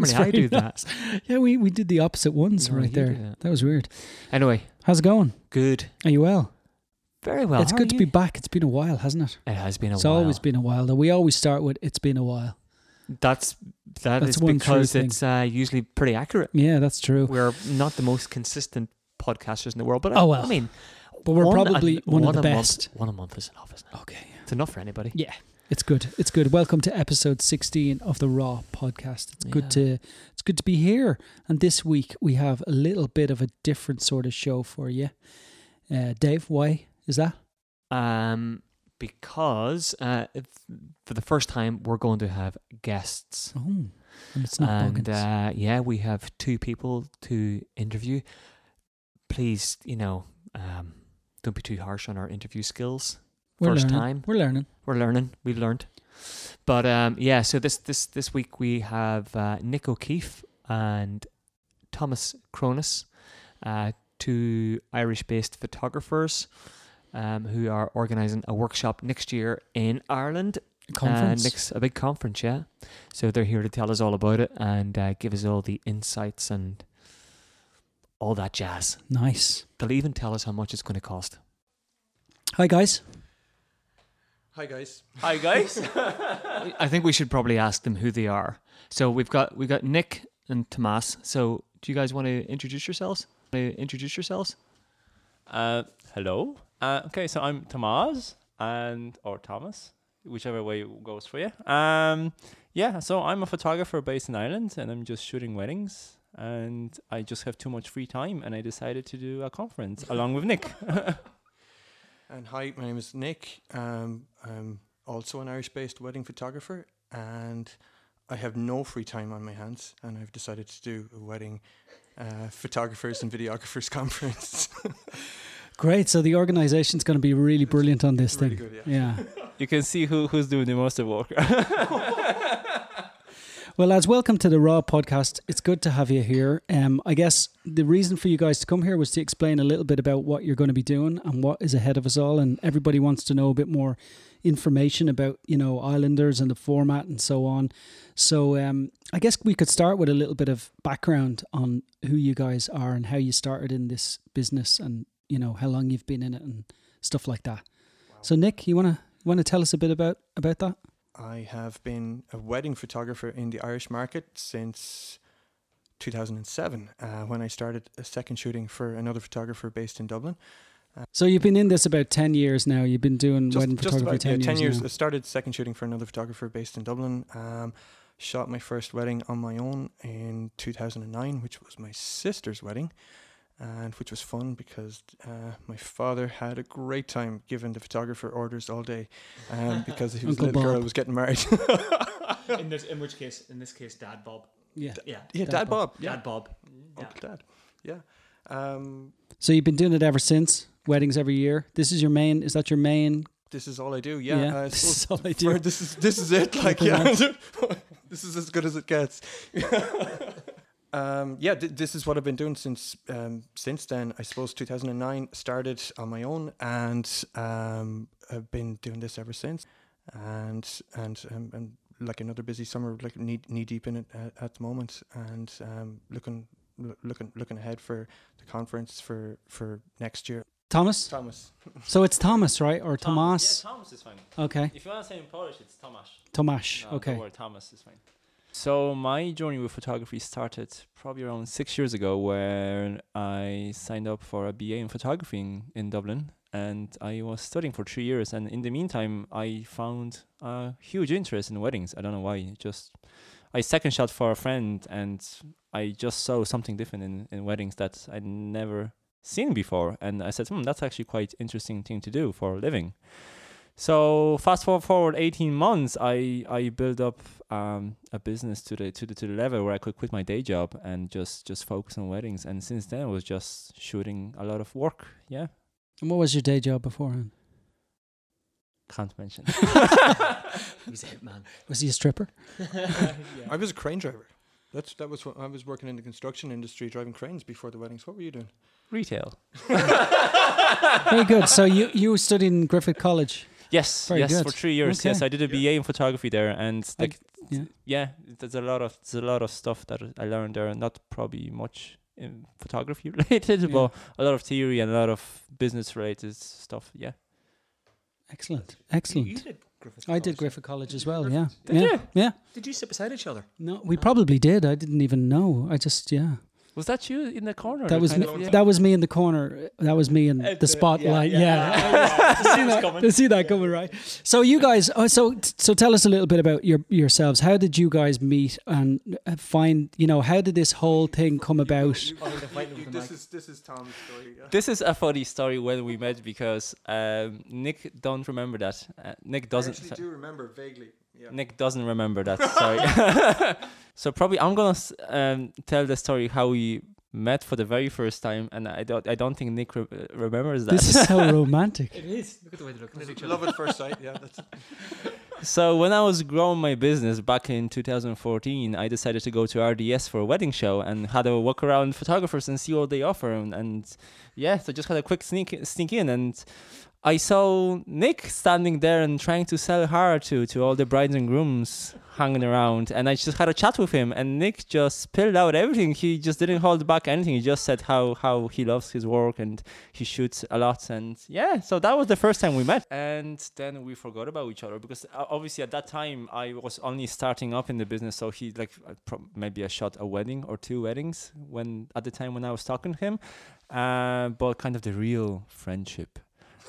Normally I do that. Yeah, we, we did the opposite ones right there. that. That was weird. Anyway, How's it going? good. Are you well? Very well. it's how good to be back. It's been a while, hasn't it? It has been a it's while. It's always been a while. Though we always start with "It's been a while." That's that That's is one because it's uh, usually pretty accurate. Yeah, that's true. We're not the most consistent podcasters in the world, but Oh, well. I mean, But we're one probably a, one, of the best. Month, one a month is enough, isn't it? Okay. It's enough for anybody. Yeah, it's good. It's good. Welcome to episode 16 of the Raw podcast. It's good to it's good to be here. And this week we have a little bit of a different sort of show for you. Uh, Dave, why is that? Um, because uh, for the first time we're going to have guests, Oh, and it's not and uh, yeah, we have two people to interview. Please, you know, um, don't be too harsh on our interview skills. We're first learning. time. We're learning. We're learning. We've learned. But um, yeah, so this this this week we have uh, Nick O'Keefe and Thomas Kornas, uh, two Irish-based photographers, um, who are organising a workshop next year in Ireland. Conference. Uh, next, a big conference, yeah. So they're here to tell us all about it and uh, give us all the insights and all that jazz. nice. They'll even tell us how much it's going to cost. Hi guys. Hi guys. Hi guys. I think we should probably ask them who they are. So we've got we've got Nick and Tomas. So do you guys want to introduce yourselves? Want to introduce yourselves? Uh, hello. Uh, okay, so I'm Tomas and or Thomas, whichever way it goes for you. Um, yeah, so I'm a photographer based in Ireland, and I'm just shooting weddings. And I just have too much free time, and I decided to do a conference along with Nick. And hi, my name is Nick. Um, I'm also an Irish-based wedding photographer, and I have no free time on my hands, and I've decided to do a wedding uh, photographers and videographers conference. Great. So the organization's going to be really brilliant on this really thing. good, yeah. Yeah. you can see who who's doing the most of work. Well, lads, welcome to the Raw podcast. It's good to have you here. Um, I guess the reason for you guys to come here was to explain a little bit about what you're going to be doing and what is ahead of us all. And everybody wants to know a bit more information about, you know, Islanders and the format and so on. So um, I guess we could start with a little bit of background on who you guys are and how you started in this business and, you know, how long you've been in it and stuff like that. So, Nick, you want to you want to tell us a bit about about that? I have been a wedding photographer in the Irish market since 2007, uh, when I started a second shooting for another photographer based in Dublin. So you've been in this about ten years now. You've been doing just, wedding just photography about yeah, 10, 10 years. I started second shooting for another photographer based in Dublin. Um, shot my first wedding on my own in 2009, which was my sister's wedding, and which was fun because uh, my father had a great time giving the photographer orders all day, um, because he was Uncle little girl Bob. was getting married. in this, in which case, in this case, Dad Bob. Yeah. Yeah, yeah, Dad Dad, Bob. Bob. Yeah, Dad Bob. Yeah. Uncle Dad. Yeah. Um, So you've been doing it ever since. Weddings every year. This is your main. Is that your main? this is all I do. Yeah. I this is all I for- do. this is this is it. Like yeah, this is as good as it gets. Um, yeah, th- this is what I've been doing since um, since then. I suppose 2009 started on my own, and um, I've been doing this ever since. And and um, and like another busy summer, like knee knee deep in it at, at the moment, and um, looking loo- looking looking ahead for the conference for for next year. Thomas. Thomas. So it's Thomas, right, or Tomas? Yeah, Thomas is fine. Okay. If you want to say in Polish, it's Tomasz. Tomasz. No, okay. Don't Thomas is fine. So my journey with photography started probably around six years ago, when I signed up for a BA in photography in, in Dublin, and I was studying for three years. And in the meantime, I found a huge interest in weddings. I don't know why. Just I second shot for a friend, and I just saw something different in, in weddings that I'd never seen before. And I said, hmm, that's actually quite interesting thing to do for a living. So fast forward, forward 18 months, I I built up um, a business to the to the to the level where I could quit my day job and just just focus on weddings. And since then, I was just shooting a lot of work. Yeah, And what was your day job beforehand? can't mention. He's a hitman. Was he a stripper? I was a crane driver. That's that was what I was working in the construction industry, driving cranes before the weddings. What were you doing? Retail. Very good. So you you studied in Griffith College. Yes, Very yes, good. for three years. Yes, I did a BA in photography there, and I- Yeah. yeah, there's a lot of there's a lot of stuff that I learned there, not probably much in photography related, Yeah. but a lot of theory and a lot of business related stuff. Yeah. Excellent. Excellent. did Griffith I did Griffith College as well. Yeah. Did yeah. you? Yeah. Did you sit beside each other? No, we probably did. I didn't even know. I just yeah. Was that you in the corner? That was me, yeah. that was me in the corner. That was me in the the- spotlight. yeah, Yeah, yeah. see that, see that coming right. So you guys, oh, so so tell us a little bit about your yourselves. How did you guys meet and uh, find? You know, how did this whole thing come about? this is this is Tom's story. Yeah. This is a funny story when we met because um, Nick don't remember that. Uh, Nick doesn't. actually do remember vaguely. Yeah. Nick doesn't remember that. Sorry. so probably I'm gonna um, tell the story how we met for the very first time, and I don't. I don't think Nick re- uh, remembers that. This is so romantic. It is. Look at the way they're looking at each other. Love at first sight. Yeah. That's, So when I was growing my business back in 2014, I decided to go to RDS for a wedding show and had a walk around photographers and see what they offer. And, and yeah, so just had a quick sneak sneak in and I saw Nick standing there and trying to sell her to to all the brides and grooms hanging around. And I just had a chat with him and Nick just spilled out everything. He just didn't hold back anything. He just said how how he loves his work and he shoots a lot. And yeah, so that was the first time we met. And then we forgot about each other because uh, obviously at that time I was only starting up in the business. So he like uh, maybe I shot a wedding or two weddings when at the time when I was talking to him. Uh, but kind of the real friendship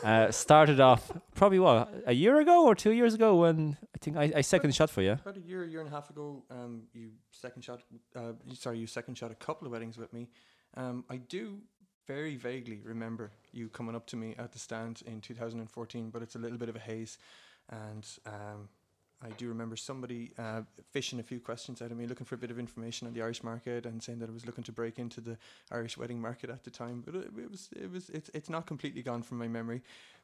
uh, started off probably what a year ago or two years ago when I think I, I second shot for you. about a year, year and a half ago, um, you second shot. Uh, sorry, you second shot a couple of weddings with me. Um, I do very vaguely remember you coming up to me at the stand in 2014, but it's a little bit of a haze, and um, I do remember somebody uh, fishing a few questions out of me, looking for a bit of information on the Irish market, and saying that I was looking to break into the Irish wedding market at the time. But it, it was, it was, it's, it's not completely gone from my memory.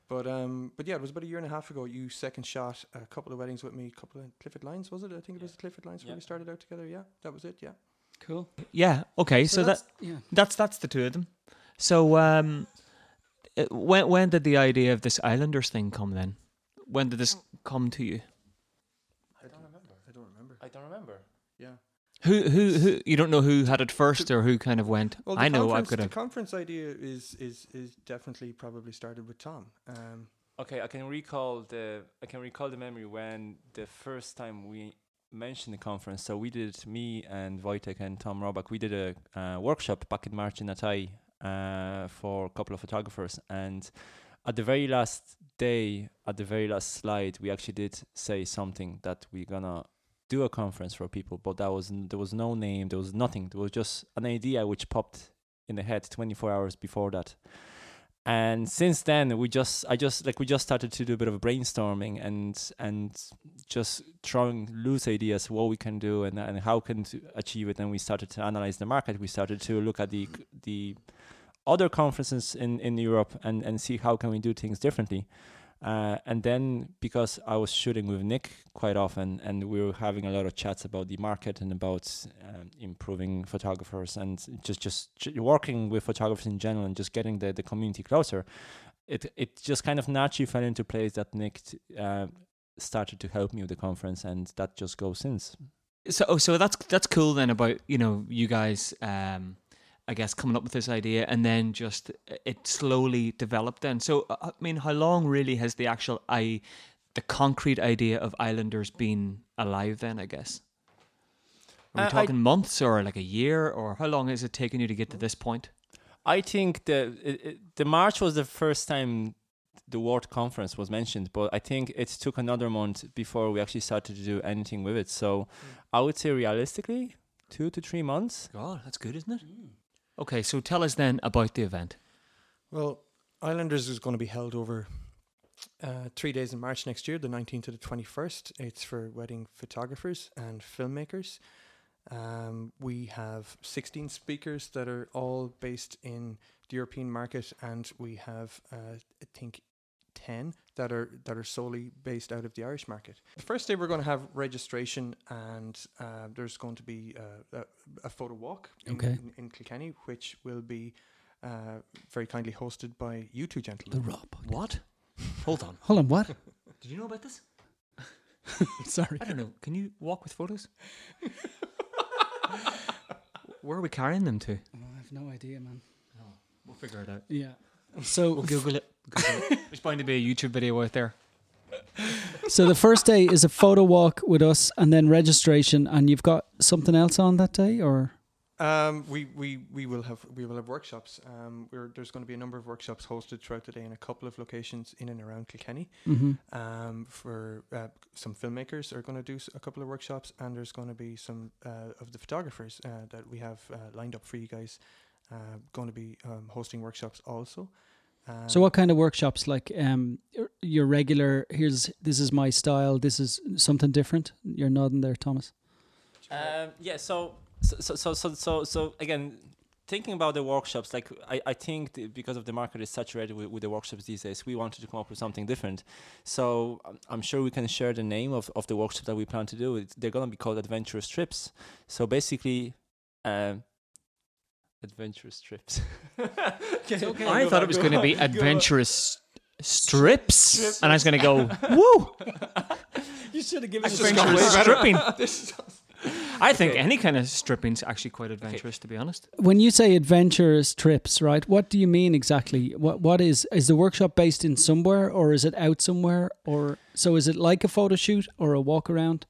But um, but yeah, it was about a year and a half ago. You second shot a couple of weddings with me, a couple of Cliff at Lyons, was it? I think it was Cliff at Lyons Yeah. where we started out together. Yeah, that was it. Yeah. Cool. Yeah. Okay. So, that that's yeah. that's that's the two of them. So um, uh, when when did the idea of this Islanders thing come then? When did this come to you? I don't remember. I don't remember. I don't remember. Yeah. Who who who? You don't know who had it first or who kind of went. Well, I know I've conference- got the a. conference idea is is is definitely probably started with Tom. Um, Okay, I can recall the I can recall the memory when the first time we mentioned the conference. So we did me and Wojtek and Tom Robak. We did a uh, workshop back in March in Athy uh, for a couple of photographers, and at the very last day, at the very last slide, we actually did say something that we're gonna do a conference for people, but that was there was no name, there was nothing. There was just an idea which popped in the head 24 hours before that. And since then we just i just like we just started to do a bit of brainstorming and and just throwing loose ideas what we can do and, and how can to achieve it. And we started to analyze the market. We started to look at the the other conferences in in europe and and see how can we do things differently uh, and then because I was shooting with Nick quite often, and we were having a lot of chats about the market and about um, improving photographers and just just working with photographers in general and just getting the, the community closer, it it just kind of naturally fell into place that Nick uh, started to help me with the conference, and that just goes since. So oh, so that's that's cool then about you know you guys um I guess coming up with this idea and then just it slowly developed then. So uh, I mean how long really has the actual I the concrete idea of Islanders been alive then I guess? Are we Uh, I- talking months or like a year or how long has it taken you to get to this point? I think the it, it, the March was the first time the World Conference was mentioned, but I think it took another month before we actually started to do anything with it. So I would say realistically, two to three months. God, that's good, isn't it? Okay, so tell us then about the event. well, Islanders is going to be held over uh, three days in March next year, the 19th to the 21st. It's for wedding photographers and filmmakers. Um, we have 16 speakers that are all based in the European market, and we have, uh, I think, 10 that are that are solely based out of the Irish market. The first day we're going to have registration, and uh, there's going to be uh, a, a photo walk in, Okay. in, in Kilkenny, which will be uh, very kindly hosted by you two gentlemen. Raw podcast. What? Hold on. Hold on, what? Did you know about this? Sorry. I don't know. Can you walk with photos? Where are we carrying them to? Oh, I have no idea, man. We'll figure it out. Yeah. So We'll Google it. Google it. There's bound to be a YouTube video out there. so the first day is a photo walk with us, and then registration. And you've got something else on that day, or Um, we, we, we will have we will have workshops. Um, we're, there's going to be a number of workshops hosted throughout the day in a couple of locations in and around Kilkenny. mm-hmm. Um, for uh, some filmmakers are going to do a couple of workshops, and there's going to be some uh, of the photographers uh, that we have uh, lined up for you guys. Uh, going to be um, hosting workshops also. So what kind of workshops? Like um, your- regular? Here's this is my style. This is something different. You're nodding there, Thomas. Um, yeah. So so so so so so, again. Thinking about the workshops, like I, I think because of the market is saturated with, with the workshops these days, we wanted to come up with something different. So um, I'm sure we can share the name of, of the workshop that we plan to do. They're gonna be called adventurous trips. So basically, um, adventurous trips. okay. I thought it was going to be adventurous strips, Strips. and I was going to go, woo, You should have given adventurous stripping. this I think Okay. any kind of stripping's actually quite adventurous, to be honest. When you say adventurous trips, right? What do you mean exactly? What what is is the workshop based in somewhere, or is it out somewhere, or so is it like a photo shoot or a walk around?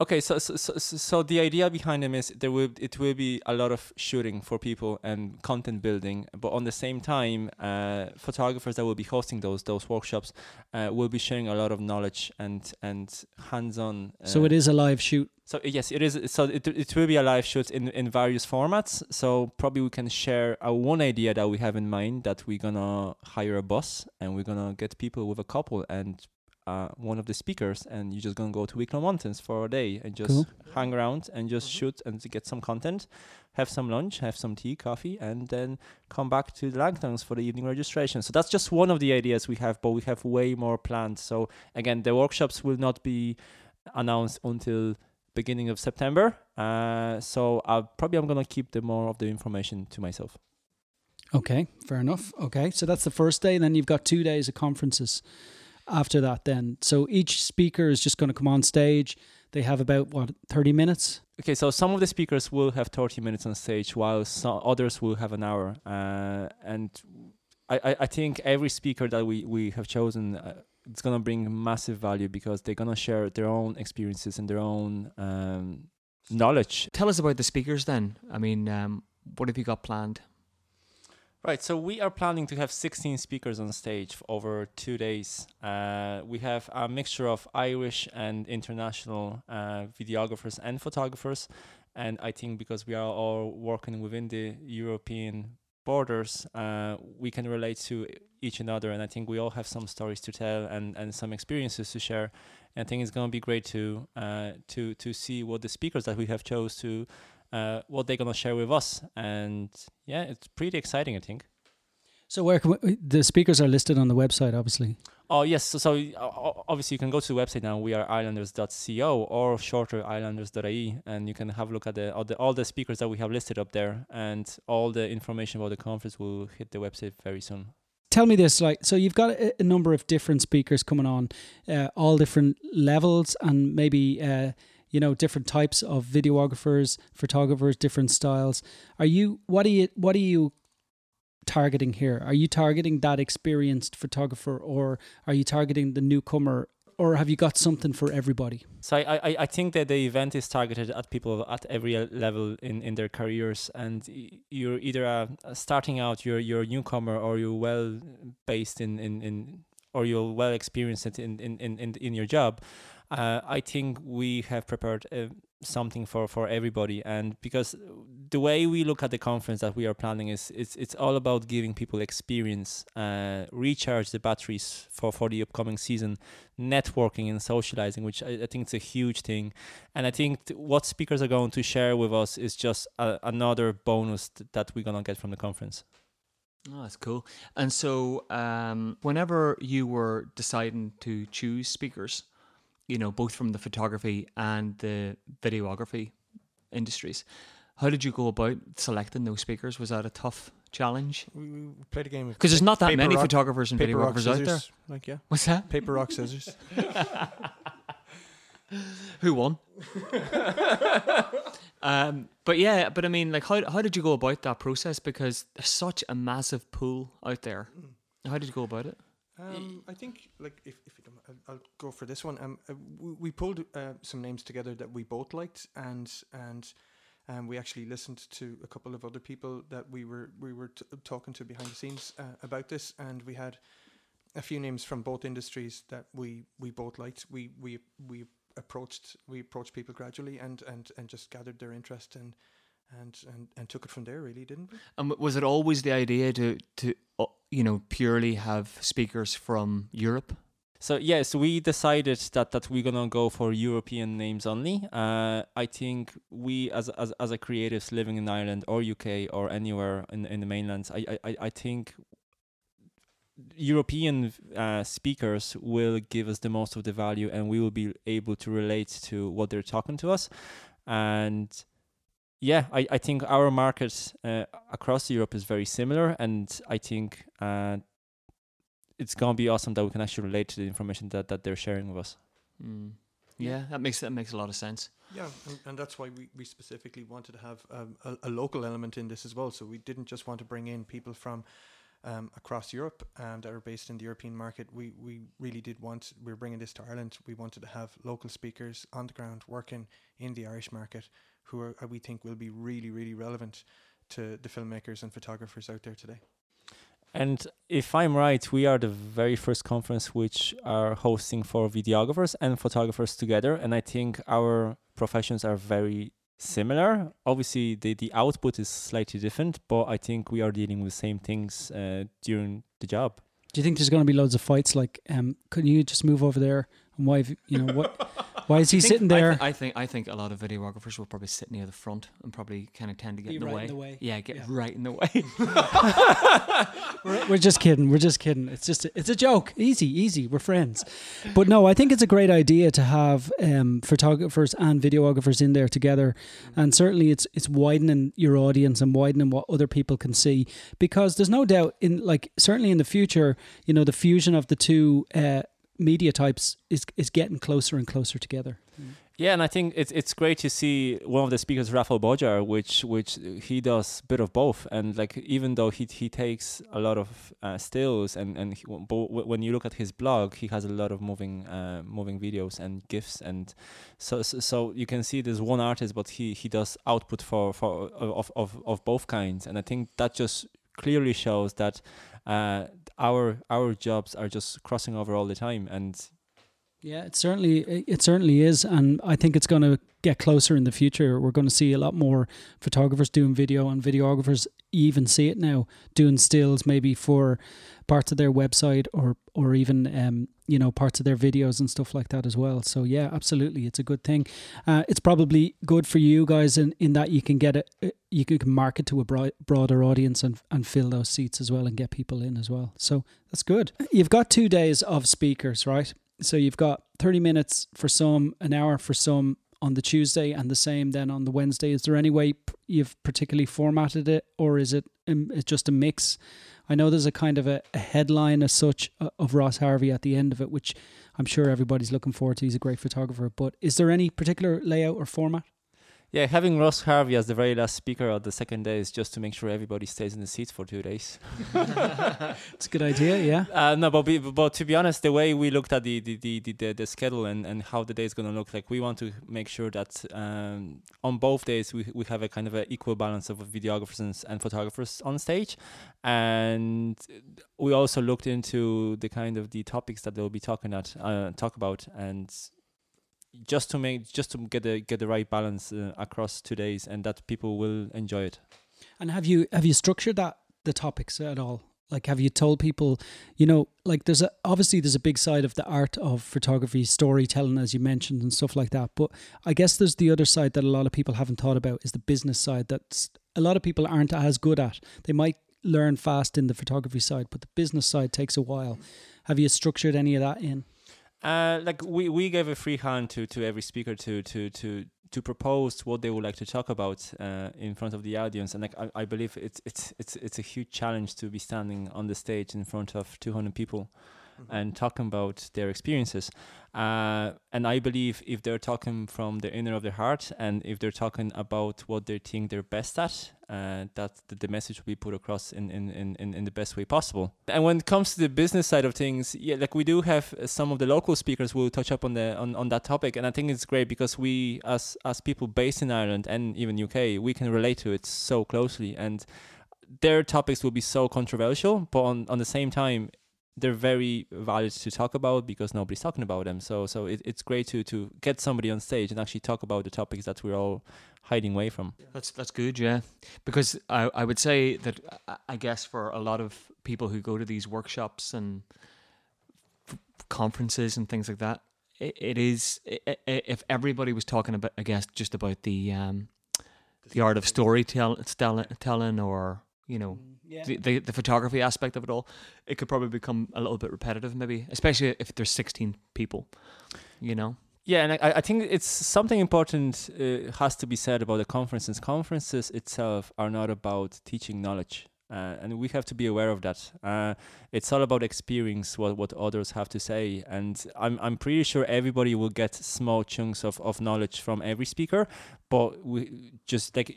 Okay, so so, so so the idea behind them is there will it will be a lot of shooting for people and content building, but on the same time, uh, photographers that will be hosting those those workshops uh, will be sharing a lot of knowledge and and hands-on. Uh, So it is a live shoot. So yes, it is. So it it will be a live shoot in in various formats. So probably we can share a one idea that we have in mind that we're gonna hire a bus and we're gonna get people with a couple and. Uh, one of the speakers, and you're just gonna go to Wicklow Mountains for a day and just Cool. hang around and just shoot and to get some content, have some lunch, have some tea, coffee, and then come back to the Langtons for the evening registration. So that's just one of the ideas we have, but we have way more planned. So again, the workshops will not be announced until beginning of September. Uh, so uh, probably I'm gonna keep the more of the information to myself. Okay, fair enough. Okay, so that's the first day, then you've got two days of conferences after that. Then, so each speaker is just going to come on stage. They have about what thirty minutes. Okay, so some of the speakers will have 30 minutes on stage, while some others will have an hour. Uh, and I, I, I think every speaker that we, we have chosen, uh, it's gonna bring massive value because they're gonna share their own experiences and their own um, knowledge. Tell us about the speakers then. I mean, um, what have you got planned? Right, so we are planning to have 16 speakers on stage over two days. Uh, we have a mixture of Irish and international uh, videographers and photographers. And I think because we are all working within the European borders, uh, we can relate to each another. And I think we all have some stories to tell and, and some experiences to share. And I think it's going to be great to uh, to to see what the speakers that we have chose to uh, what they're gonna share with us. And yeah, it's pretty exciting, I think. So where can we, the speakers are listed on the website, obviously. Oh yes, so, so uh, obviously you can go to the website now. We are islanders.co or shorter islanders.ie, and you can have a look at the all, the all the speakers that we have listed up there, and all the information about the conference will hit the website very soon. Tell me this, like, so you've got a, a number of different speakers coming on, uh, all different levels, and maybe uh, you know different types of videographers, photographers, different styles. Are you what are you what are you targeting here? Are you targeting that experienced photographer, or are you targeting the newcomer, or have you got something for everybody? So I, I, I think that the event is targeted at people at every level in, in their careers, and you're either uh, starting out, you're you're a newcomer, or you're well based in, in, in or you're well experienced in, in, in, in your job. Uh, I think we have prepared uh, something for, for everybody, and because the way we look at the conference that we are planning is it's it's all about giving people experience, uh, recharge the batteries for, for the upcoming season, networking and socializing, which I, I think is a huge thing. And I think th- what speakers are going to share with us is just a, another bonus th- that we're gonna get from the conference. Oh, that's cool. And so, um, whenever you were deciding to choose speakers, you know, both from the photography and the videography industries, how did you go about selecting those speakers? Was that a tough challenge? We, played a game Because there's not that many rock- photographers and videographers out there. Like yeah, What's that? paper rock scissors. Who won? um, but yeah, but I mean, like, how how did you go about that process? Because there's such a massive pool out there. How did you go about it? Um, I think, like, if, if you don't, I'll, I'll go for this one. Um, uh, we, we pulled uh, some names together that we both liked, and and um, we actually listened to a couple of other people that we were we were t- talking to behind the scenes uh, about this, and we had a few names from both industries that we we both liked. We we we approached we approached people gradually and and and just gathered their interest and and and, and took it from there. Really, didn't we? And was it always the idea to to uh, you know purely have speakers from Europe? So yes, we decided that that we're gonna go for European names only. Uh, I think we as as as a creatives living in Ireland or UK or anywhere in in the mainland, I I I- think European uh, speakers will give us the most of the value, and we will be able to relate to what they're talking to us. And yeah, I, I think our market uh, across Europe is very similar, and I think uh, it's gonna be awesome that we can actually relate to the information that, that they're sharing with us. Mm. Yeah, that makes that makes a lot of sense. Yeah, and, and that's why we, we specifically wanted to have um, a, a local element in this as well. So we didn't just want to bring in people from um, across Europe um, that are based in the European market. We we really did want we are bringing this to Ireland. We wanted to have local speakers on the ground working in the Irish market, who are, uh, we think will be really really relevant to the filmmakers and photographers out there today. And if I'm right, we are the very first conference which are hosting for videographers and photographers together. And I think our professions are very similar. Obviously, the, the output is slightly different, but I think we are dealing with the same things uh, during the job. Do you think there's going to be loads of fights? Like, um, can you just move over there? And why, have you you know, what? Why is he think- sitting I, there? I think I think a lot of videographers will probably sit near the front and probably kind of tend to get Be in the, right way. in the way. Yeah, get Yeah. right in the way. we're, we're just kidding. We're just kidding. It's just it's a joke. Easy, easy. We're friends. But no, I think it's a great idea to have um, photographers and videographers in there together, and certainly it's it's widening your audience and widening what other people can see because there's no doubt in like certainly in the future, you know, the fusion of the two. Uh, media types is is getting closer and closer together. Yeah, and I think it's it's great to see one of the speakers, Rafael Bojar, which which he does a bit of both, and like even though he he takes a lot of uh, stills and and he, when you look at his blog, he has a lot of moving uh, moving videos and gifs, and so, so so you can see there's one artist, but he he does output for for of of of both kinds, and I think that just clearly shows that uh, our our jobs are just crossing over all the time, and Yeah, it certainly it certainly is, and I think it's going to get closer in the future. We're going to see a lot more photographers doing video, and videographers even see it now doing stills, maybe for parts of their website or or even um, you know parts of their videos and stuff like that as well. So yeah, absolutely, it's a good thing. Uh, it's probably good for you guys in, in that you can get it, uh, you can market to a broad, broader audience and and fill those seats as well and get people in as well. So that's good. You've got two days of speakers, right? So you've got 30 minutes for some, an hour for some on the Tuesday, and the same then on the Wednesday. Is there any way you've particularly formatted it, or is it um, just a mix? I know there's a kind of a, a headline as such uh, of Ross Harvey at the end of it, which I'm sure everybody's looking forward to. He's a great photographer. But is there any particular layout or format? Yeah, having Ross Harvey as the very last speaker of the second day is just to make sure everybody stays in the seats for two days. It's a good idea, yeah. Uh, no, but, be, but to be honest, the way we looked at the the, the, the, the, schedule and, and how the day is going to look like, we want to make sure that um, on both days we, we have a kind of an equal balance of videographers and, and photographers on stage. And we also looked into the kind of the topics that they'll be talking at uh, talk about and just to make just to get the get the right balance uh, across two days and that people will enjoy it. And have you have you structured that the topics at all? Like, have you told people, you know, like there's a obviously there's a big side of the art of photography, storytelling, as you mentioned, and stuff like that. But I guess there's the other side that a lot of people haven't thought about is the business side. That's a lot of people aren't as good at. They might learn fast in the photography side, but the business side takes a while. Have you structured any of that in? Uh, like we, we gave a free hand to, to every speaker to, to, to, to propose what they would like to talk about uh, in front of the audience, and like I, I believe it's it's it's it's a huge challenge to be standing on the stage in front of 200 people, and talking about their experiences. Uh, and I believe if they're talking from the inner of their heart and if they're talking about what they think they're best at, uh, that the, message will be put across in, in, in, in the best way possible. And when it comes to the business side of things, yeah, like we do have uh, some of the local speakers will touch up on the on, on that topic, and I think it's great because we, as as people based in Ireland and even UK, we can relate to it so closely, and their topics will be so controversial, but on, on the same time, they're very valid to talk about because nobody's talking about them. So so it, it's great to to get somebody on stage and actually talk about the topics that we're all hiding away from. That's that's good, yeah. Because I I would say that I- I guess for a lot of people who go to these workshops and f- conferences and things like that, it, it is i- i- if everybody was talking about I guess just about the um the art of storytelling telling or you know Yeah. the, the the photography aspect of it all, it could probably become a little bit repetitive, maybe, especially if there's 16 people, you know. Yeah, and I, I think it's something important uh, has to be said about the conferences. Conferences itself are not about teaching knowledge, uh, and we have to be aware of that. Uh, it's all about experience, what what others have to say, and I'm I'm pretty sure everybody will get small chunks of, of knowledge from every speaker, but we just like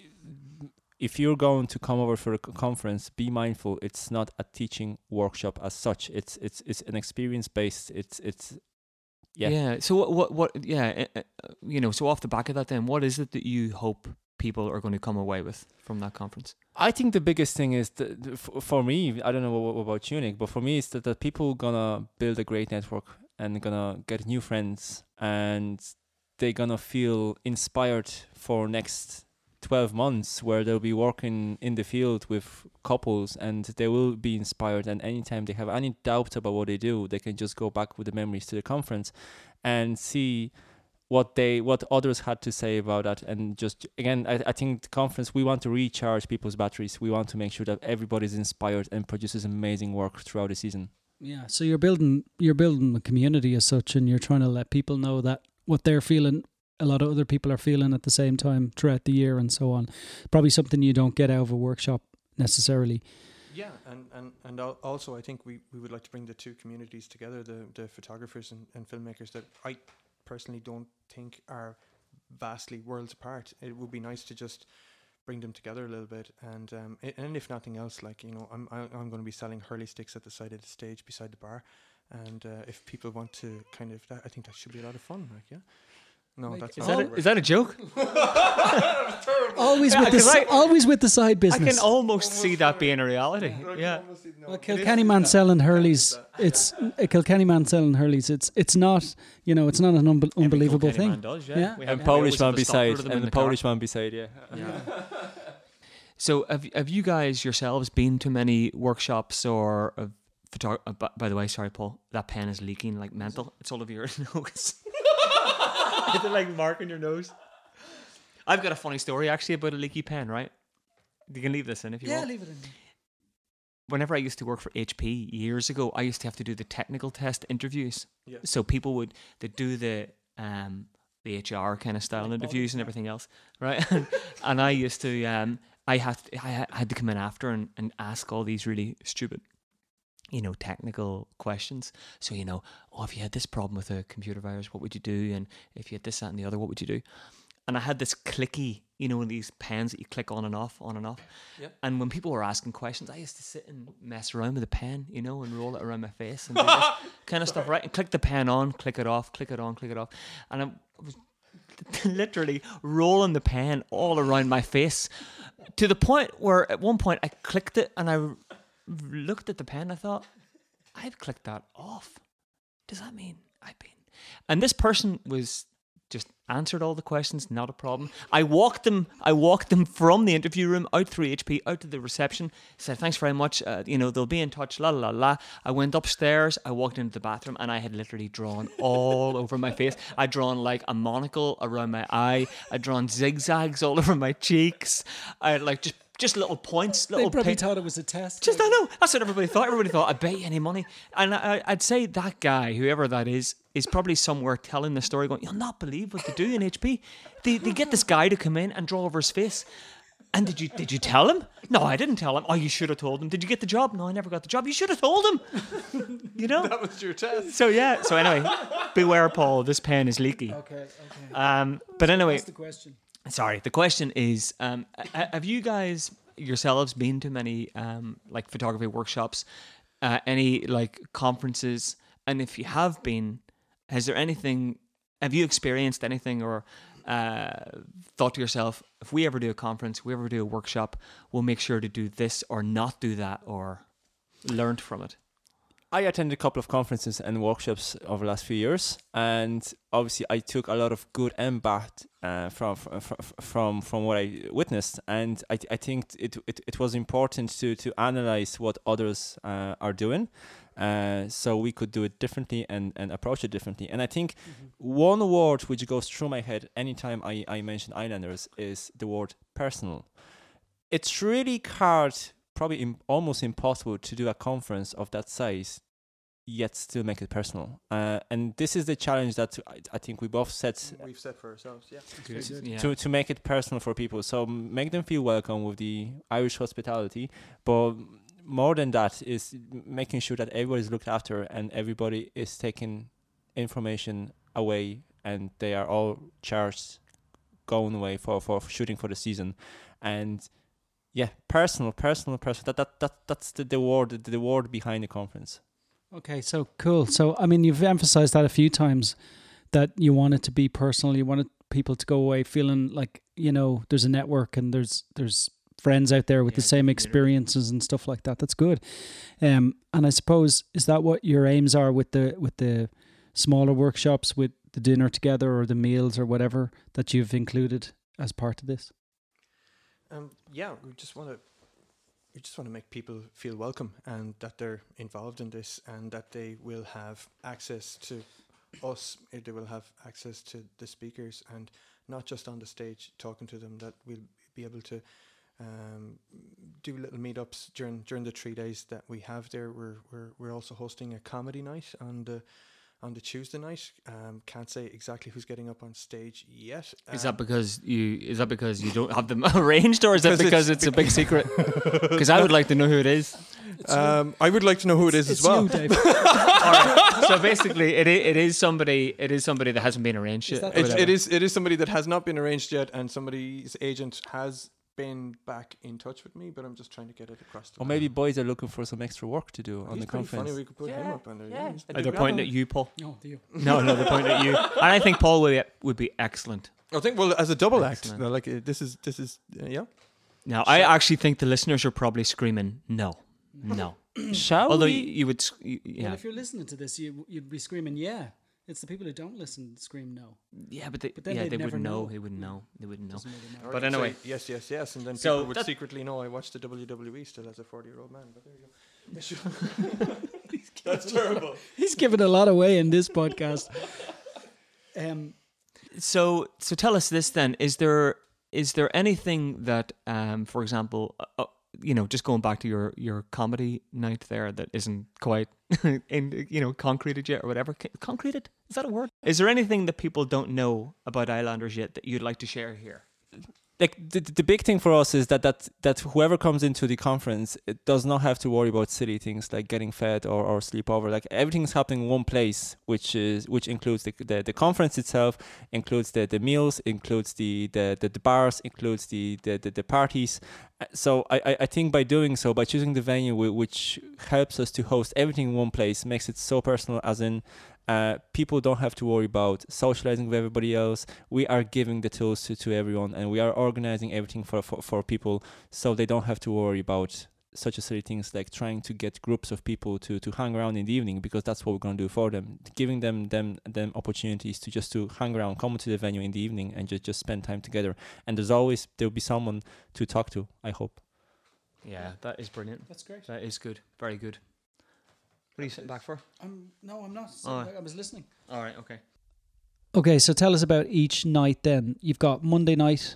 if you're going to come over for a conference, be mindful. It's not a teaching workshop as such. It's it's it's an experience based. It's it's yeah. yeah So what what, what yeah, uh, uh, you know, so off the back of that then, what is it that you hope people are going to come away with from that conference? I think the biggest thing is that for me, I don't know what, what about you, Nick, but for me, it's that, that people gonna build a great network and gonna get new friends and they're gonna feel inspired for next 12 months where they'll be working in the field with couples and they will be inspired and anytime they have any doubt about what they do they can just go back with the memories to the conference and see what they what others had to say about that and just again I, I think the conference we want to recharge people's batteries we want to make sure that everybody's inspired and produces amazing work throughout the season Yeah. So you're building you're building a community as such, and you're trying to let people know that what they're feeling, a lot of other people are feeling at the same time throughout the year and so on. Probably something you don't get out of a workshop necessarily. Yeah, and and and al- also I think we, we would like to bring the two communities together, the the photographers and, and filmmakers that I personally don't think are vastly worlds apart. It would be nice to just bring them together a little bit, and um, i- and if nothing else, like you know, I'm I, I'm going to be selling hurley sticks at the side of the stage beside the bar, and uh, if people want to kind of, that, I think that should be a lot of fun. Like yeah, no, Like, that's is not that a- it Is that a joke? Always Yeah, with the 'cause si- I- always with the side business. I business. can almost see that being a reality. Yeah. Well, Kilkenny man selling Hurleys. It's a Kilkenny man selling Hurleys. It's it's not you know it's not an unbe- unbelievable Every Kilkenny thing. does, yeah. Yeah. We and have- we polish always man a stockload beside of them and in the car. polish man beside yeah Yeah. So have have you guys yourselves been to many workshops or uh, photo- uh, by, by the way, sorry, Paul, that pen is leaking like mental. It's all over your nose. Is it like mark on your nose? I've got a funny story actually about a leaky pen. Right? You can leave this in if you want. Yeah, leave it in. Whenever I used to work for HP years ago, I used to have to do the technical test interviews. Yeah. So people would they do the um the HR kind of style Like interviews and everything else, right? and I used to um I had to, I had to come in after and, and ask all these really stupid you know technical questions. So you know oh if you had this problem with a computer virus what would you do? And if you had this that and the other what would you do? And I had this clicky you know these pens that you click on and off on and off. Yep. and when people were asking questions I used to sit and mess around with the pen you know and roll it around my face and kind of stuff right? And click the pen on click it off click it on click it off. And I was literally rolling the pen all around my face to the point where at one point I clicked it and I looked at the pen. I thought, I've clicked that off. Does that mean I've been? And this person was just answered all the questions, not a problem. I walked them. I walked them from the interview room out through HP, out to the reception. Said thanks very much. Uh, you know they'll be in touch. La la la. I went upstairs. I walked into the bathroom, and I had literally drawn all over my face. I'd drawn like a monocle around my eye. I'd drawn zigzags all over my cheeks. I like just just little points, Little They little probably pin- thought it was a test. just I know. That's what everybody thought. Everybody thought I'd bet you any money. And I, I'd say that guy, whoever that is, is probably somewhere telling the story, going, "You'll not believe what they do in HP. They they get this guy to come in and draw over his face." And did you did you tell him? No, I didn't tell him. Oh, you should have told him. Did you get the job? No, I never got the job. You should have told him. you know. That was your test. So yeah. So anyway, beware, Paul. This pen is leaky. Okay, okay. Um, but anyway, That's the question. Sorry. The question is, um, have you guys yourselves been to many um, like photography workshops, uh, any like conferences? And if you have been, has there anything? Have you experienced anything or uh, thought to yourself, if we ever do a conference, we ever do a workshop, we'll make sure to do this or not do that, or learned from it? I attended a couple of conferences and workshops over the last few years, and obviously I took a lot of good and bad uh, from, from from from what I witnessed, and I, I think it, it it was important to to analyze what others uh, are doing, uh, so we could do it differently and and approach it differently. And I think one word which goes through my head anytime I I mention Islanders is the word personal. It's really hard probably Im- almost impossible to do a conference of that size yet still make it personal uh, and this is the challenge that I, I think we both set We've set for ourselves. Yeah. Yeah. to, to make it personal for people so make them feel welcome with the irish hospitality but more than that is making sure that everybody is looked after and everybody is taking information away and they are all charged going away for, for shooting for the season and yeah personal personal personal that, that, that that's the, the word the, the word behind the conference Okay, so cool. So, I mean, you've emphasized that a few times that you want it to be personal. You wanted people to go away feeling like you know there's a network and there's there's friends out there with the same experiences and stuff like that. That's good. Um, and I suppose is that what your aims are with the with the smaller workshops, with the dinner together or the meals or whatever that you've included as part of this. Um, yeah, we just want to we just want to make people feel welcome and that they're involved in this and that they will have access to us. eh, They will have access to the speakers and not just on the stage talking to them. That we'll be able to um, do little meetups during during the three days that we have there. We're we're we're also hosting a comedy night on the on the Tuesday night. Um, can't say exactly who's getting up on stage yet. Is Um, that because you? Is that because you don't have them arranged, or is that Because because it's it's, a big secret? Because I would like to know who it is. Um, I would like to know who it is It's as well. you, Dave. so basically, it it is somebody. It is somebody that hasn't been arranged yet. It, it is it is somebody that has not been arranged yet, and somebody's agent has been back in touch with me, but I'm just trying to get it across. The or line. maybe boys are looking for some extra work to do on He's the pretty conference funny. We could put him up on there. yeah. he's- Are they pointing at you, Paul? No, do you? No, no, they're pointing at you. And I think Paul would be, would be excellent. I think well as a double act. No, like uh, this is this is uh, yeah. Now, I actually think the listeners are probably screaming, "No, no." shall Although we you, you would, s- you, Well, yeah, if you're listening to this, you, you'd be screaming, yeah. It's the people who don't listen scream no. yeah, but they, But then yeah, they'd they never wouldn't know. know. They wouldn't know. They wouldn't know. Really But anyway. say yes, yes, yes, and then So people would that- secretly know I watched the WWE still as a 40 year old man. But there you go. That's terrible. He's given a lot away in this podcast. Um, So, so tell us this then: is there is there anything that, um, for example, uh, you know, just going back to your your comedy night there, that isn't quite in you know concreted yet or whatever? Concreted is that a word? Is there anything that people don't know about Islanders yet that you'd like to share here? Like the, the big thing for us is that that that whoever comes into the conference it does not have to worry about silly things like getting fed or, or sleep over. Like everything's happening in one place which is which includes the the, the conference itself includes the, the meals includes the, the, the, the bars includes the, the, the, the parties. So I- I think by doing so by choosing the venue which helps us to host everything in one place makes it so personal as in uh, people don't have to worry about socializing with everybody else we are giving the tools to, to everyone and we are organizing everything for, for, for people so they don't have to worry about such a silly things like trying to get groups of people to, to hang around in the evening because that's what we're going to do for them giving them them them opportunities to just to hang around come to the venue in the evening and just, just spend time together and there's always there'll be someone to talk to i hope Yeah, that is brilliant. that's great. That is good. Very good. What are you sitting back for? I'm, no, I'm not. Oh. I was listening. All right. Okay. Okay, so tell us about each night then. You've got Monday night.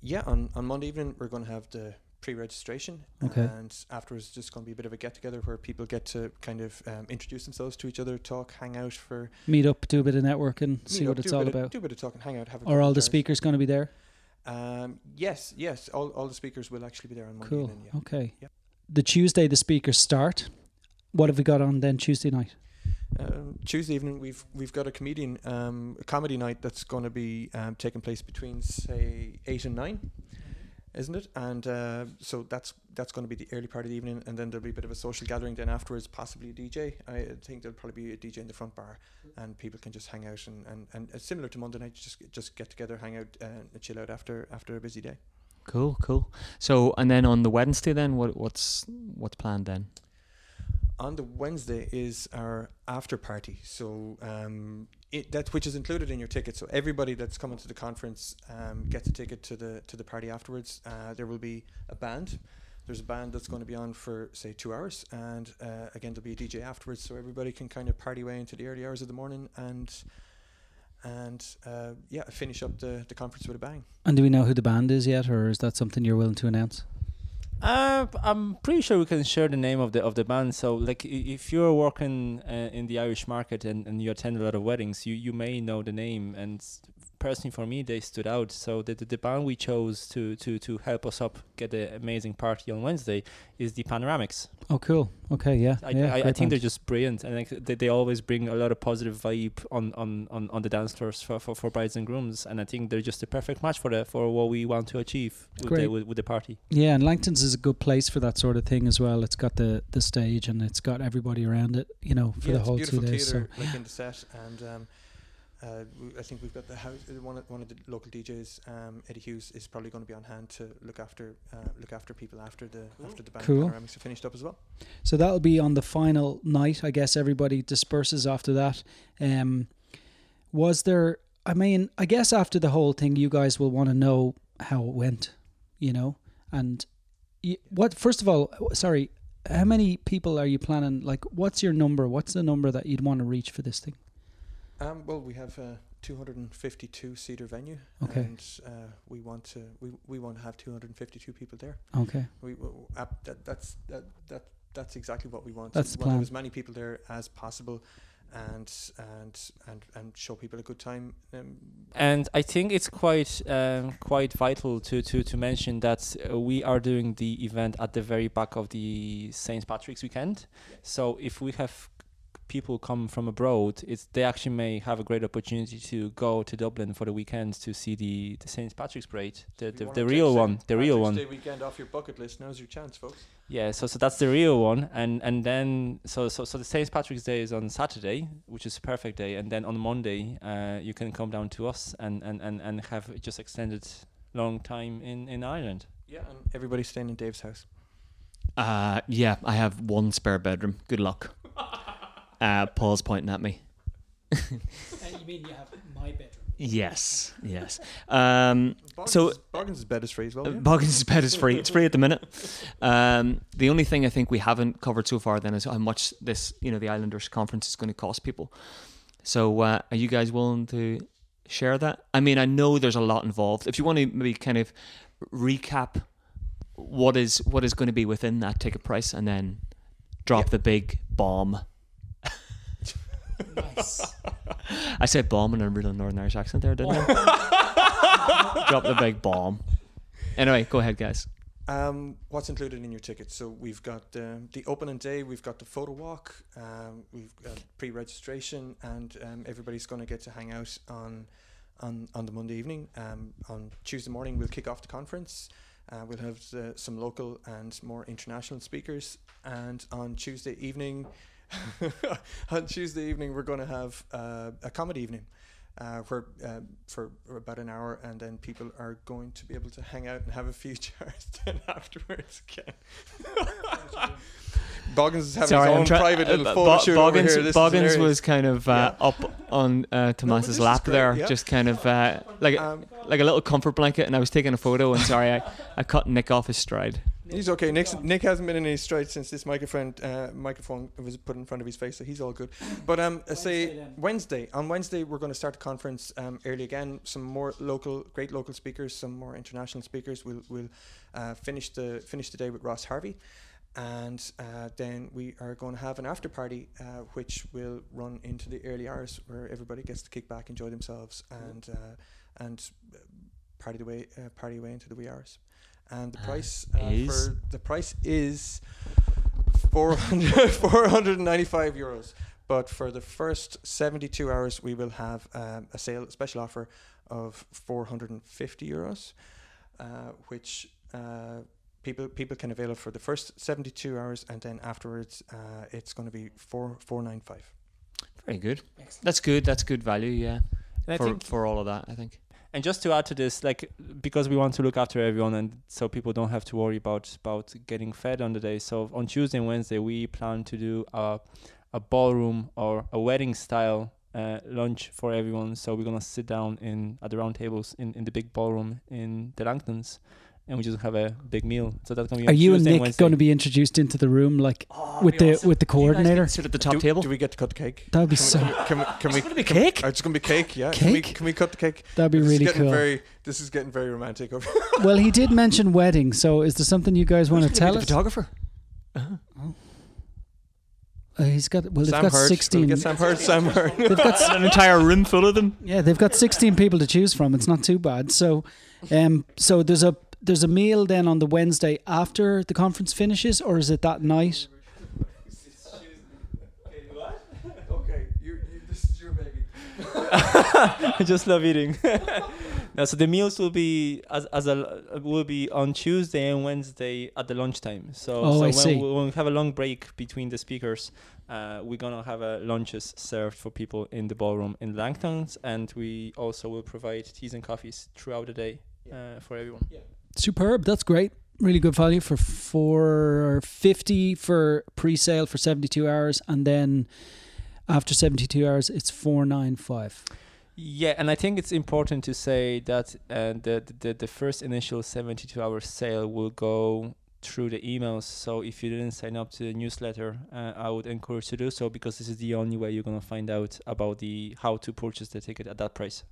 Yeah, on, on Monday evening we're going to have the pre-registration, Okay. and afterwards it's just going to be a bit of a get-together where people get to kind of um, introduce themselves to each other, talk, hang out for Meet up, do a bit of networking, see meet what it's all bit of- about. do a bit of talking, hang out, have a Are all the speakers going to be there? Um, yes, yes. All, all the speakers will actually be there on Monday. Cool. evening, yeah. Okay. Yep. The Tuesday the speakers start. What have we got on then Tuesday night? Um, Tuesday evening, we've we've got a comedian um, a comedy night that's going to be um, taking place between say eight and nine, isn't it? And uh, so that's that's going to be the early part of the evening, and then there'll be a bit of a social gathering. Then afterwards, possibly a DJ. I think there'll probably be a DJ in the front bar, and people can just hang out and and, and uh, similar to Monday night, just just get together, hang out, uh, and chill out after after a busy day. Cool, cool. So, and then on the Wednesday, then what what's what's planned then? On the Wednesday is our after party. So um, it, that which is included in your ticket. So everybody that's coming to the conference um, gets a ticket to the to the party afterwards. Uh, there will be a band. There's a band that's going to be on for say two hours, and uh, again there'll be a DJ afterwards, so everybody can kind of party away into the early hours of the morning and and uh, yeah, finish up the, the conference with a bang. And do we know who the band is yet, or is that something you're willing to announce? Uh, I'm pretty sure we can share the name of the of the band. So, like, if you're working uh, in the Irish market and, and you attend a lot of weddings, you, you may know the name. And personally, for me, they stood out. So, the the, the band we chose to, to to help us up get the amazing party on Wednesday is the Panoramics. Oh, cool. Okay, yeah. I, yeah I, I great think they're just brilliant, and like they, they always bring a lot of positive vibe on, on, on, on the dance floors for, for, for brides and grooms. And I think they're just a perfect match for the for what we want to achieve with the, with, with the party. Yeah, and Langton's is a good place for that sort of thing as well. It's got the the stage and it's got everybody around it, you know, for yeah, the it's whole beautiful two days. So theatre, like in the set, and um, uh, w- I think we've got the house. uh, One of, one of the local DJs, um, Eddie Hughes, is probably going to be on hand to look after uh, look after people after the after the band Cool. panoramics are finished up as well. So that'll be on the final night. I guess everybody disperses after that. Um, was there? I mean, I guess after the whole thing, you guys will want to know how it went, you know. And y what? First of all, sorry, how many people are you planning? Like, what's your number? What's the number that you'd want to reach for this thing? Um, well, we have a 252 seater venue, Okay. and uh, we want to we, we want to have 252 people there. Okay. We, we ap- that, that's that, that that's exactly what we want. That's the We want plan. have as many people there as possible, and and and and show people a good time. Um, And I think it's quite um, quite vital to, to, to mention that uh, we are doing the event at the very back of the St. Patrick's weekend. So if we have people come from abroad, it's they actually may have a great opportunity to go to Dublin for the weekend to see the, the St. Patrick's parade, the, if the, the real St. one, the real Patrick's one. Day weekend off your bucket list. Now's your chance, folks. Yeah, so so that's the real one, and and then so so so the St. Patrick's Day is on Saturday, which is a perfect day, and then on Monday, uh, you can come down to us and and and and have just extended long time in in Ireland. Yeah, and everybody's staying in Dave's house. Uh, yeah, I have one spare bedroom. Good luck. Uh, Paul's pointing at me. you mean you have my bedroom? Yes, yes. Um, So- Boggins' bed is free as well. Uh, yeah? Boggins' bed is free. It's free at the minute. Um, the only thing I think we haven't covered so far then is how much this, you know, the Islanders conference is going to cost people. So, uh, are you guys willing to share that? I mean, I know there's a lot involved. If you want to maybe kind of recap what is what is going to be within that ticket price, and then drop Yeah. the big bomb. Nice. I said bomb in a real Northern Irish accent there, didn't I? drop the big bomb. Anyway, go ahead, guys. Um, what's included in your ticket? So we've got um, the opening day, we've got the photo walk, um, we've got pre-registration, and um, everybody's going to get to hang out on on on the Monday evening. Um, on Tuesday morning, we'll kick off the conference. Uh, we'll have uh, some local and more international speakers, and on Tuesday evening, on Tuesday evening, we're going to have uh, a comedy evening. Uh, where uh, for about an hour, and then people are going to be able to hang out and have a few jars then afterwards again. Boggins is having Sorry, his own try- private uh, little Bo- photo shoot over here. This Boggins was kind of uh, up on uh, Tomasz's this is lap there, yeah. just kind of uh, like Um, like a little comfort blanket, and I was taking a photo. And sorry, I, I cut Nick off his stride. He's okay. Nick's, Nick hasn't been in any stride since this microphone uh, microphone was put in front of his face, so he's all good. But um, uh, say Wednesday then. Wednesday. On Wednesday, we're going to start the conference um, early again. Some more local, great local speakers, some more international speakers. We'll we'll uh, finish the finish the day with Ross Harvey, and uh, then we are going to have an after party, uh, which will run into the early hours, where everybody gets to kick back, enjoy themselves, and uh, and party the way uh, party away into the wee hours. And the Uh, price uh, is? for the price is 400, 495 euros. But for the first 72 hours, we will have um, a sale, a special offer of 450 euros, uh, which uh, people people can avail of for the first 72 hours, and then afterwards, uh, it's going to be four 495. Very good. That's good. That's good value. Yeah. And I For think for all of that, I think. And just to add to this, like because we want to look after everyone, and so people don't have to worry about about getting fed on the day. So on Tuesday and Wednesday, we plan to do a a ballroom or a wedding style uh, lunch for everyone. So we're gonna sit down in at the round tables in, in the big ballroom in the Langtons, and we just have a big meal. So that's gonna be. Are on you and Nick going to be introduced into the room like with the with the coordinator? Sit at the top do, table. Do we get to cut the cake? That'd be Can so. we, can we, can we, It's gonna be can- cake? oh, it's going to be cake, yeah. Can we, Cake? can we cut the cake? That'd be this really is getting cool. very. This is getting very romantic. Over well, he did mention wedding, so is there something you guys want to tell be us? the photographer. Uh-huh. Uh, he's got well, they've got Hurd. Will we sixteen. Sam Hurd. Sam Hurd. They've got An entire room full of them. yeah, they've got sixteen people to choose from. It's not too bad. So, um, so there's a there's a meal then on the Wednesday after the conference finishes, or is it that night? okay, you, you, this is your baby. I just love eating. no, so the meals will be as as a will be on Tuesday and Wednesday at the lunchtime. So, Oh, so I when, see. We, when we have a long break between the speakers, uh, we're gonna have uh, lunches served for people in the ballroom in Langtons, and we also will provide teas and coffees throughout the day uh, for everyone. Superb. That's great. Really good value for four fifty for pre-sale for seventy two hours, and then after seventy two hours, it's four nine five. Yeah, and I think it's important to say that uh, the, the the first initial 72 hour sale will go through the emails. So if you didn't sign up to the newsletter, uh, I would encourage you to do so because this is the only way you're gonna find out about the how to purchase the ticket at that price.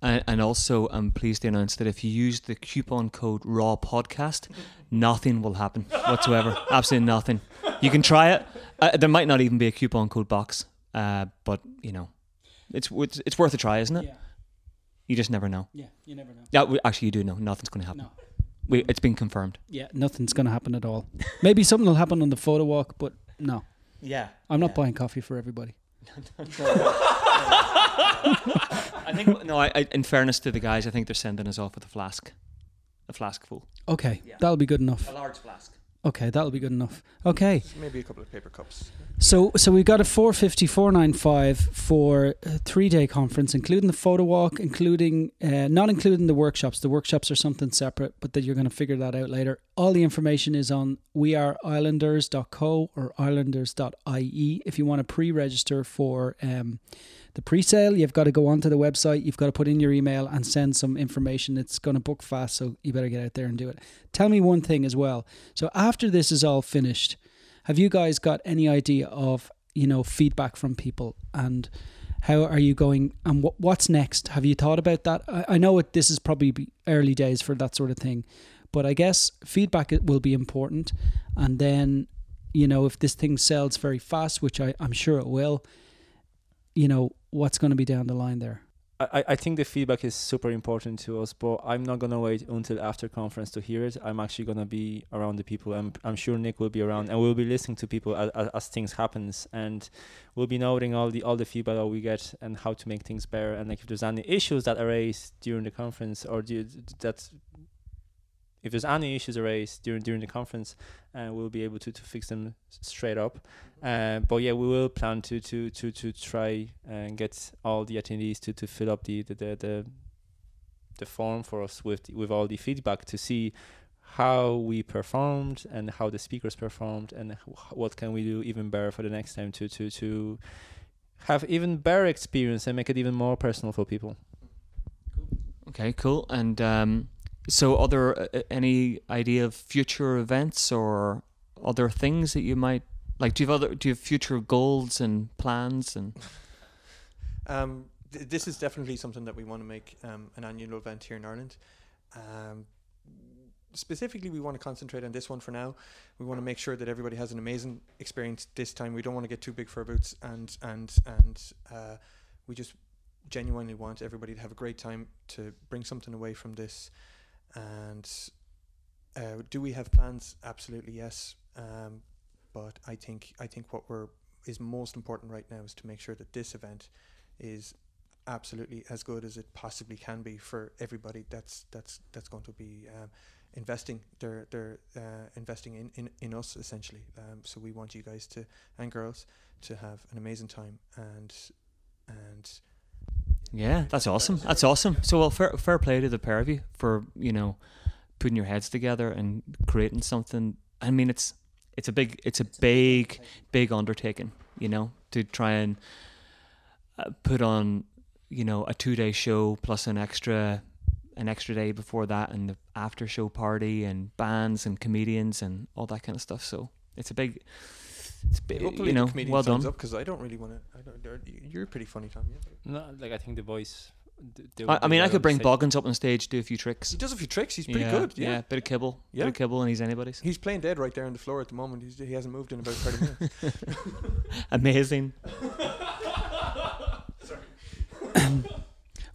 And, and also, I'm pleased to announce that if you use the coupon code RAW podcast, nothing will happen whatsoever. Absolutely nothing. You can try it. Uh, there might not even be a coupon code box, uh, but you know, it's it's, it's worth a try, isn't it? Yeah, You just never know. yeah. You never know. Yeah, we, actually, you do know. Nothing's going to happen. No. We, it's been confirmed. Yeah, nothing's going to happen at all. Maybe something will happen on the photo walk, but no. Yeah. I'm not Yeah. buying coffee for everybody. I think no. I, I, in fairness to the guys, I think they're sending us off with a flask, a flask full, Okay, Yeah. that'll be good enough. A large flask. Okay, that'll be good enough. Okay, Maybe a couple of paper cups. So so we've got a 450 495 for a three day conference, including the photo walk, including uh, not including the workshops. The workshops are something separate, but that you're going to figure that out later. All the information is on weareislanders.co or islanders.ie. If you want to pre-register for um, the pre-sale, you've got to go onto the website. You've got to put in your email and send some information. It's going to book fast, so you better get out there and do it. Tell me one thing as well. So after this is all finished, have you guys got any idea of you know feedback from people and how are you going and what what's next? Have you thought about that? I, I know it, this is probably early days for that sort of thing, but I guess feedback will be important. And then you know if this thing sells very fast, which I, I'm sure it will, you know what's going to be down the line there. I, I think the feedback is super important to us, but I'm not gonna wait until after conference to hear it. I'm actually gonna be around the people. I'm I'm sure Nick will be around, and we'll be listening to people as, as, as things happens, and we'll be noting all the all the feedback that we get and how to make things better. And like if there's any issues that arise during the conference or do, that if there's any issues raised during during the conference, uh, we'll be able to, to fix them straight up. Uh, but yeah, we will plan to to to to try and get all the attendees to, to fill up the the, the the the form for us with with all the feedback to see how we performed and how the speakers performed and what can we do even better for the next time to to to have even better experience and make it even more personal for people. Okay, cool. And um, so, other uh, uh, any idea of future events or other things that you might like? Do you have other? Do you have future goals and plans? And Um, th- this is definitely something that we want to make um, an annual event here in Ireland. Um, specifically, we want to concentrate on this one for now. We want to make sure that everybody has an amazing experience this time. We don't want to get too big for our boots, and and and uh, we just genuinely want everybody to have a great time to bring something away from this. And uh, do we have plans? Absolutely yes. Um, but I think I think what we're is most important right now is to make sure that this event is absolutely as good as it possibly can be for everybody that's that's that's going to be um, investing they're they're uh, investing in, in in us essentially um, so we want you guys to and girls to have an amazing time and and Yeah, that's awesome. That's awesome. So, well, fair, fair play to the pair of you for you know putting your heads together and creating something. I mean, it's it's a big it's a big big undertaking. You know, to try and uh, put on you know a two day show plus an extra an extra day before that and the after show party and bands and comedians and all that kind of stuff. So it's a big. It's big, hopefully you know, the comedian well done. up because I don't really want to I don't they're- you're pretty funny Tom yeah. No, like I think the voice. d- I, I mean, I could bring stage. Boggins up on stage, do a few tricks. he does a few tricks he's pretty yeah, good yeah. bit of kibble, Yeah. bit of kibble, and he's anybody's. he's playing dead right there on the floor at the moment he's, he hasn't moved in about 30 minutes Amazing.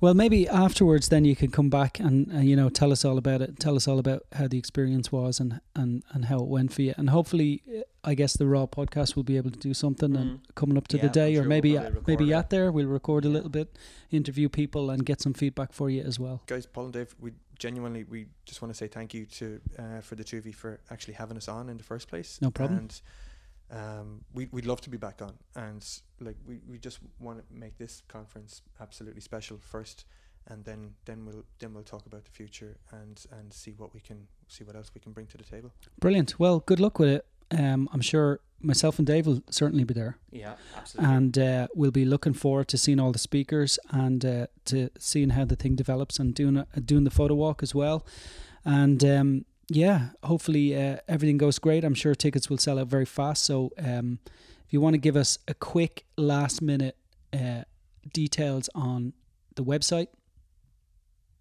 Well, maybe afterwards, then you can come back and uh, you know tell us all about it. Tell us all about how the experience was and and and how it went for you. And hopefully, uh, I guess the Raw podcast will be able to do something and Mm. coming up to Yeah, the day, sure or we'll maybe probably maybe it. at there we'll record a Yeah. little bit, interview people, and get some feedback for you as well. guys Paul and Dave we genuinely we just want to say thank you to uh, for the two of you for actually having us on in the first place No problem. and um, we, we'd love to be back on and like we, we just want to make this conference absolutely special first and then then we'll then we'll talk about the future and and see what we can see what else we can bring to the table Brilliant. Well, good luck with it. Um, I'm sure myself and Dave will certainly be there. Yeah, absolutely. and uh, we'll be looking forward to seeing all the speakers and uh, to seeing how the thing develops and doing a, doing the photo walk as well. And um, yeah, hopefully uh, everything goes great. I'm sure tickets will sell out very fast. So um, if you want to give us a quick last minute uh, details on the website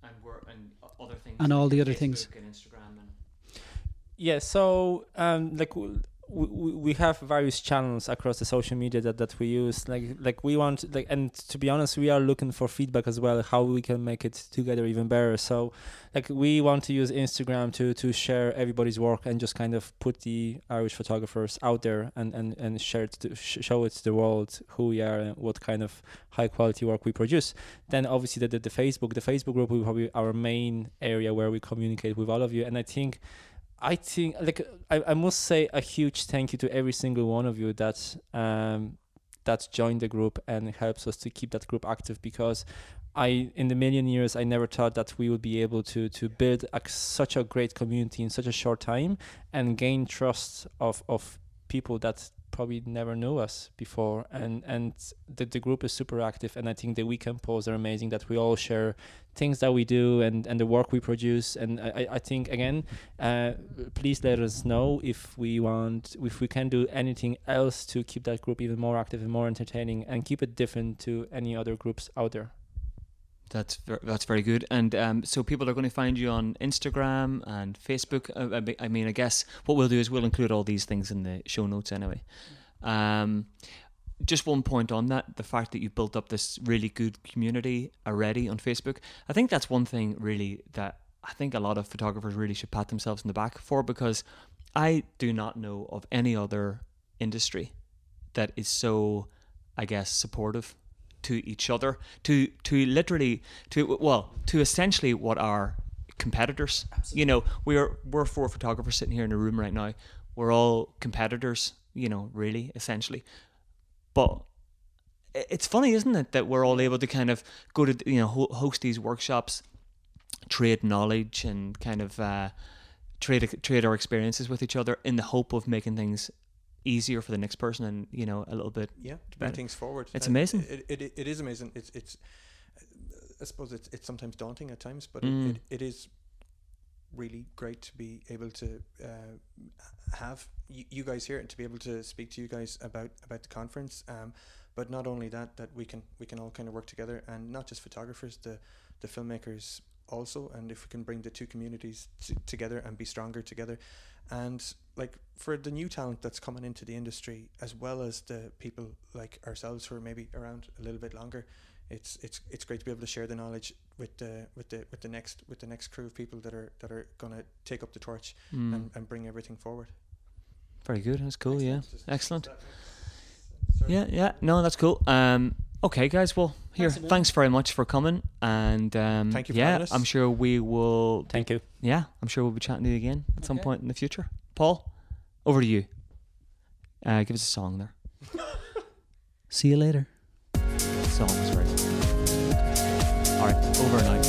and, we're, and other things. And all the other things. And Instagram and Yeah, so um, like w- we, we have various channels across the social media that, that we use. Like like we want like and to be honest, we are looking for feedback as well, how we can make it together even better. So like we want to use Instagram to to share everybody's work and just kind of put the Irish photographers out there and and and share it to, sh- show it to the world who we are and what kind of high quality work we produce. Then obviously the, the, the Facebook, the Facebook group will probably our main area where we communicate with all of you. And I think I think like I, I must say a huge thank you to every single one of you that um that joined the group and helps us to keep that group active because I in the million years I never thought that we would be able to to build a, such a great community in such a short time and gain trust of of people that probably never knew us before and and the, the group is super active and I think the weekend posts are amazing that we all share things that we do and and the work we produce and I, I- I think again uh, please let us know if we want if we can do anything else to keep that group even more active and more entertaining and keep it different to any other groups out there That's ver- that's very good. And um, so people are going to find you on Instagram and Facebook. I mean, I guess what we'll do is we'll include all these things in the show notes anyway. Um, just one point on that: the fact that you've built up this really good community already on Facebook. I think that's one thing really that I think a lot of photographers really should pat themselves in the back for because I do not know of any other industry that is so, I guess, supportive to each other to to literally to well to essentially what are competitors you know we're we're four photographers sitting here in a room right now. We're all competitors you know really essentially. But it's funny isn't it that we're all able to kind of go to you know host these workshops trade knowledge and kind of uh trade trade our experiences with each other in the hope of making things easier for the next person and you know a little bit yeah to bring things forward. It's And amazing. it, it, it, is amazing. It's it's I suppose it's it's sometimes daunting at times but Mm. it, it, is really great to be able to uh, have you, you guys here and to be able to speak to you guys about about the conference. Um, but not only that that we can we can all kind of work together and not just photographers the the filmmakers also. And if we can bring the two communities t- together and be stronger together and like for the new talent that's coming into the industry as well as the people like ourselves who are maybe around a little bit longer it's it's it's great to be able to share the knowledge with the with the with the next with the next crew of people that are that are going to take up the torch Mm. and, and bring everything forward. Very good. That's cool. Yeah. Excellent. Just- Excellent. Sorry. Yeah, yeah. No, that's cool. Um, okay, guys. Well, here, Thanks thanks very much for coming. And um, Thank you for yeah, us. I'm sure we will. Thank you. Yeah, I'm sure we'll be chatting to you again at some point in the future. Paul, over to you. Uh, give us a song there. See you later. Song was very. All right, over and out.